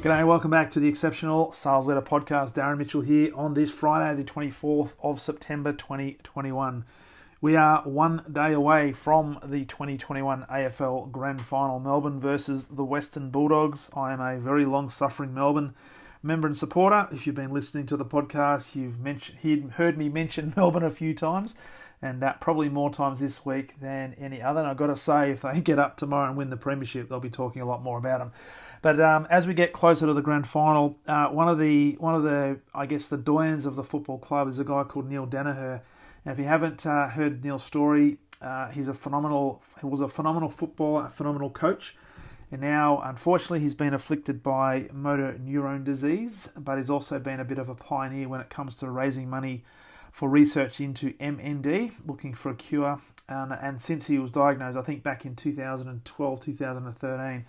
G'day, welcome back to the Exceptional Sales Leader Podcast. Darren Mitchell here on this Friday, the 24th of September 2021. We are one day away from the 2021 AFL Grand Final, Melbourne versus the Western Bulldogs. I am a very long suffering Melbourne member and supporter. If you've been listening to the podcast, you've mentioned, heard me mention Melbourne a few times, and uh, probably more times this week than any other. And I've got to say, if they get up tomorrow and win the Premiership, they'll be talking a lot more about them. But um, as we get closer to the grand final, uh, one of the one of the I guess the doyens of the football club is a guy called Neale Daniher. And if you haven't uh, heard Neale's story, uh, he's a phenomenal. He was a phenomenal footballer, a phenomenal coach, and now unfortunately he's been afflicted by motor neurone disease. But he's also been a bit of a pioneer when it comes to raising money for research into MND, looking for a cure. And, and since he was diagnosed, I think back in 2012, 2013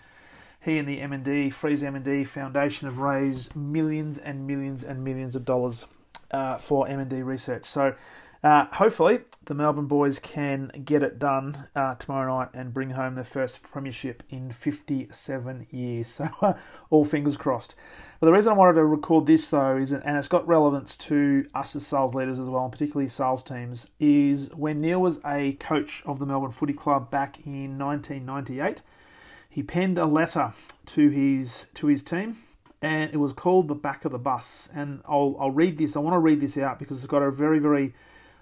he and the MND, Freeze MND Foundation have raised millions and millions and millions of dollars uh, for MND research. So uh, hopefully the Melbourne boys can get it done uh, tomorrow night and bring home their first premiership in 57 years. So uh, all fingers crossed. But the reason I wanted to record this though is, and it's got relevance to us as sales leaders as well, and particularly sales teams, is when Neale was a coach of the Melbourne Footy Club back in 1998 he penned a letter to his to his team, and it was called the back of the bus. And I'll I'll read this. I want to read this out because it's got a very very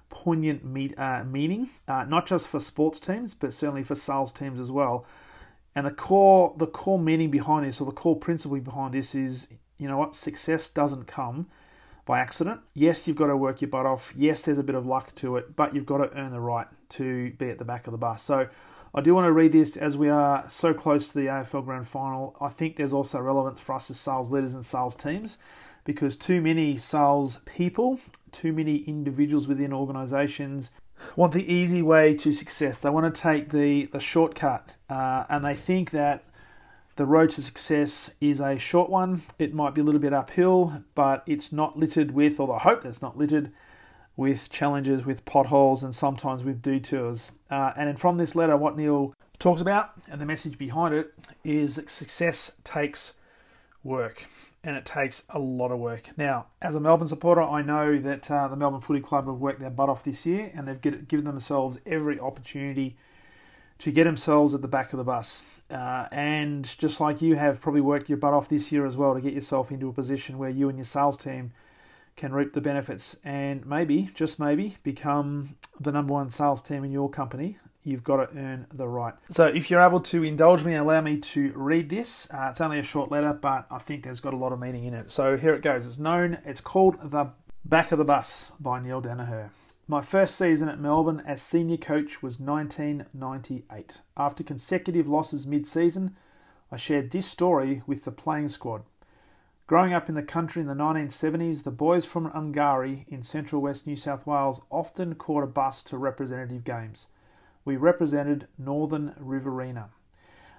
poignant meet, uh, meaning, uh, not just for sports teams, but certainly for sales teams as well. And the core the core meaning behind this, or the core principle behind this, is you know what success doesn't come by accident. Yes, you've got to work your butt off. Yes, there's a bit of luck to it, but you've got to earn the right to be at the back of the bus. So I do want to read this as we are so close to the AFL Grand Final. I think there's also relevance for us as sales leaders and sales teams because too many sales people, too many individuals within organizations want the easy way to success. They want to take the, the shortcut uh, and they think that the road to success is a short one. It might be a little bit uphill, but it's not littered with, or I hope that's not littered with challenges, with potholes, and sometimes with detours. Uh, and from this letter, what Neale talks about and the message behind it is that success takes work and it takes a lot of work. Now, as a Melbourne supporter, I know that uh, the Melbourne Footy Club have worked their butt off this year and they've get, given themselves every opportunity to get themselves at the back of the bus. Uh, and just like you have probably worked your butt off this year as well to get yourself into a position where you and your sales team can reap the benefits and maybe, just maybe, become the number one sales team in your company. You've got to earn the right. So, if you're able to indulge me and allow me to read this, uh, it's only a short letter, but I think there's got a lot of meaning in it. So, here it goes. It's known, it's called The Back of the Bus by Neale Daniher. My first season at Melbourne as senior coach was 1998. After consecutive losses mid season, I shared this story with the playing squad. Growing up in the country in the 1970s, the boys from Ungarie in central west New South Wales often caught a bus to representative games. We represented Northern Riverina.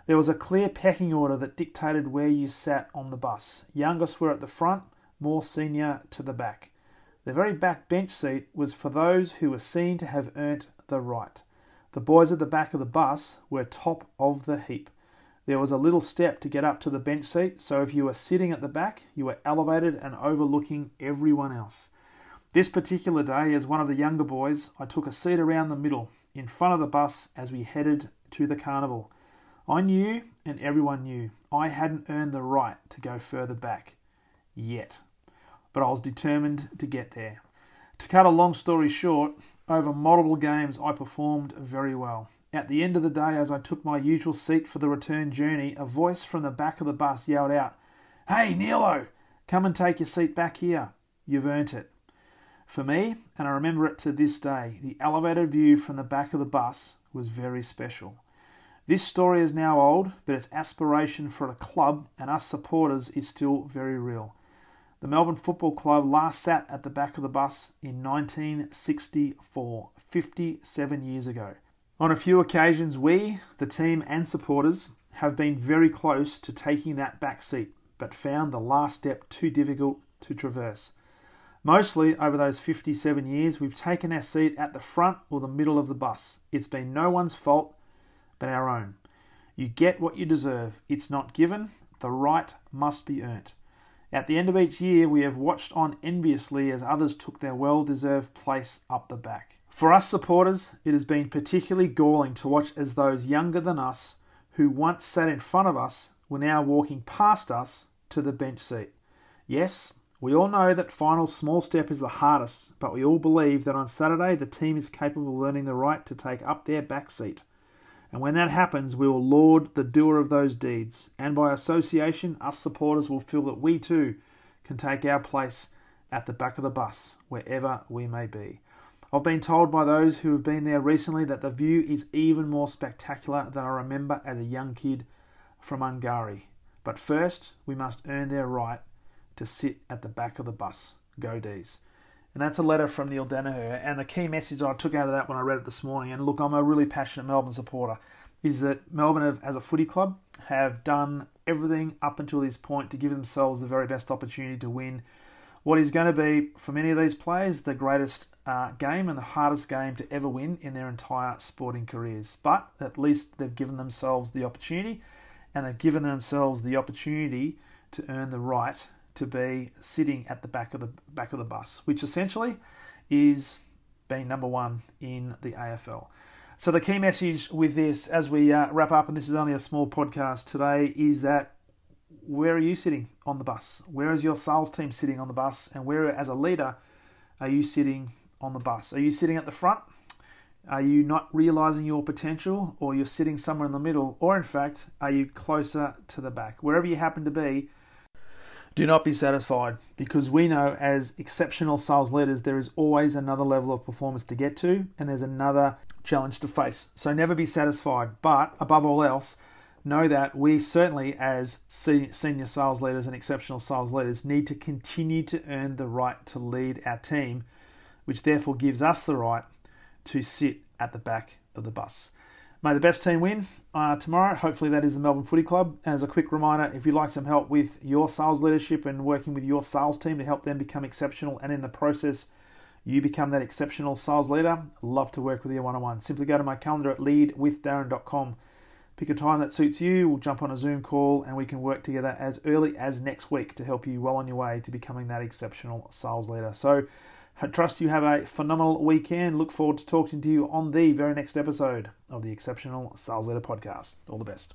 There was a clear pecking order that dictated where you sat on the bus. Youngest were at the front, more senior to the back. The very back bench seat was for those who were seen to have earned the right. The boys at the back of the bus were top of the heap. There was a little step to get up to the bench seat, so if you were sitting at the back, you were elevated and overlooking everyone else. This particular day, as one of the younger boys, I took a seat around the middle, in front of the bus as we headed to the carnival. I knew, and everyone knew, I hadn't earned the right to go further back. Yet. But I was determined to get there. To cut a long story short, over multiple games I performed very well. At the end of the day, as I took my usual seat for the return journey, a voice from the back of the bus yelled out, Hey, Nilo, come and take your seat back here. You've earned it. For me, and I remember it to this day, the elevated view from the back of the bus was very special. This story is now old, but its aspiration for a club and us supporters is still very real. The Melbourne Football Club last sat at the back of the bus in 1964, 57 years ago. On a few occasions, we, the team and supporters, have been very close to taking that back seat, but found the last step too difficult to traverse. Mostly over those 57 years, we've taken our seat at the front or the middle of the bus. It's been no one's fault but our own. You get what you deserve. It's not given, the right must be earned. At the end of each year, we have watched on enviously as others took their well deserved place up the back. For us supporters, it has been particularly galling to watch as those younger than us who once sat in front of us were now walking past us to the bench seat. Yes, we all know that final small step is the hardest, but we all believe that on Saturday the team is capable of earning the right to take up their back seat. And when that happens, we will laud the doer of those deeds, and by association, us supporters will feel that we too can take our place at the back of the bus, wherever we may be. I've been told by those who have been there recently that the view is even more spectacular than I remember as a young kid from Ungarie. But first, we must earn their right to sit at the back of the bus. Go D's. And that's a letter from Neale Daniher. And the key message I took out of that when I read it this morning, and look, I'm a really passionate Melbourne supporter, is that Melbourne, have, as a footy club, have done everything up until this point to give themselves the very best opportunity to win what is going to be, for many of these players, the greatest uh, game and the hardest game to ever win in their entire sporting careers. But at least they've given themselves the opportunity, and they've given themselves the opportunity to earn the right to be sitting at the back of the back of the bus, which essentially is being number one in the AFL. So the key message with this, as we uh, wrap up, and this is only a small podcast today, is that where are you sitting on the bus? Where is your sales team sitting on the bus? And where, as a leader, are you sitting on the bus? Are you sitting at the front? Are you not realizing your potential, or you're sitting somewhere in the middle, or in fact, are you closer to the back? Wherever you happen to be, do not be satisfied because we know as exceptional sales leaders, there is always another level of performance to get to, and there's another challenge to face. So never be satisfied, but above all else, know that we certainly, as senior sales leaders and exceptional sales leaders, need to continue to earn the right to lead our team which therefore gives us the right to sit at the back of the bus. May the best team win uh, tomorrow. Hopefully, that is the Melbourne Footy Club. And as a quick reminder, if you'd like some help with your sales leadership and working with your sales team to help them become exceptional, and in the process, you become that exceptional sales leader, love to work with you one on one. Simply go to my calendar at leadwithdarren.com. Pick a time that suits you. We'll jump on a Zoom call and we can work together as early as next week to help you well on your way to becoming that exceptional sales leader. So, I trust you have a phenomenal weekend. Look forward to talking to you on the very next episode of the Exceptional Sales Leader Podcast. All the best.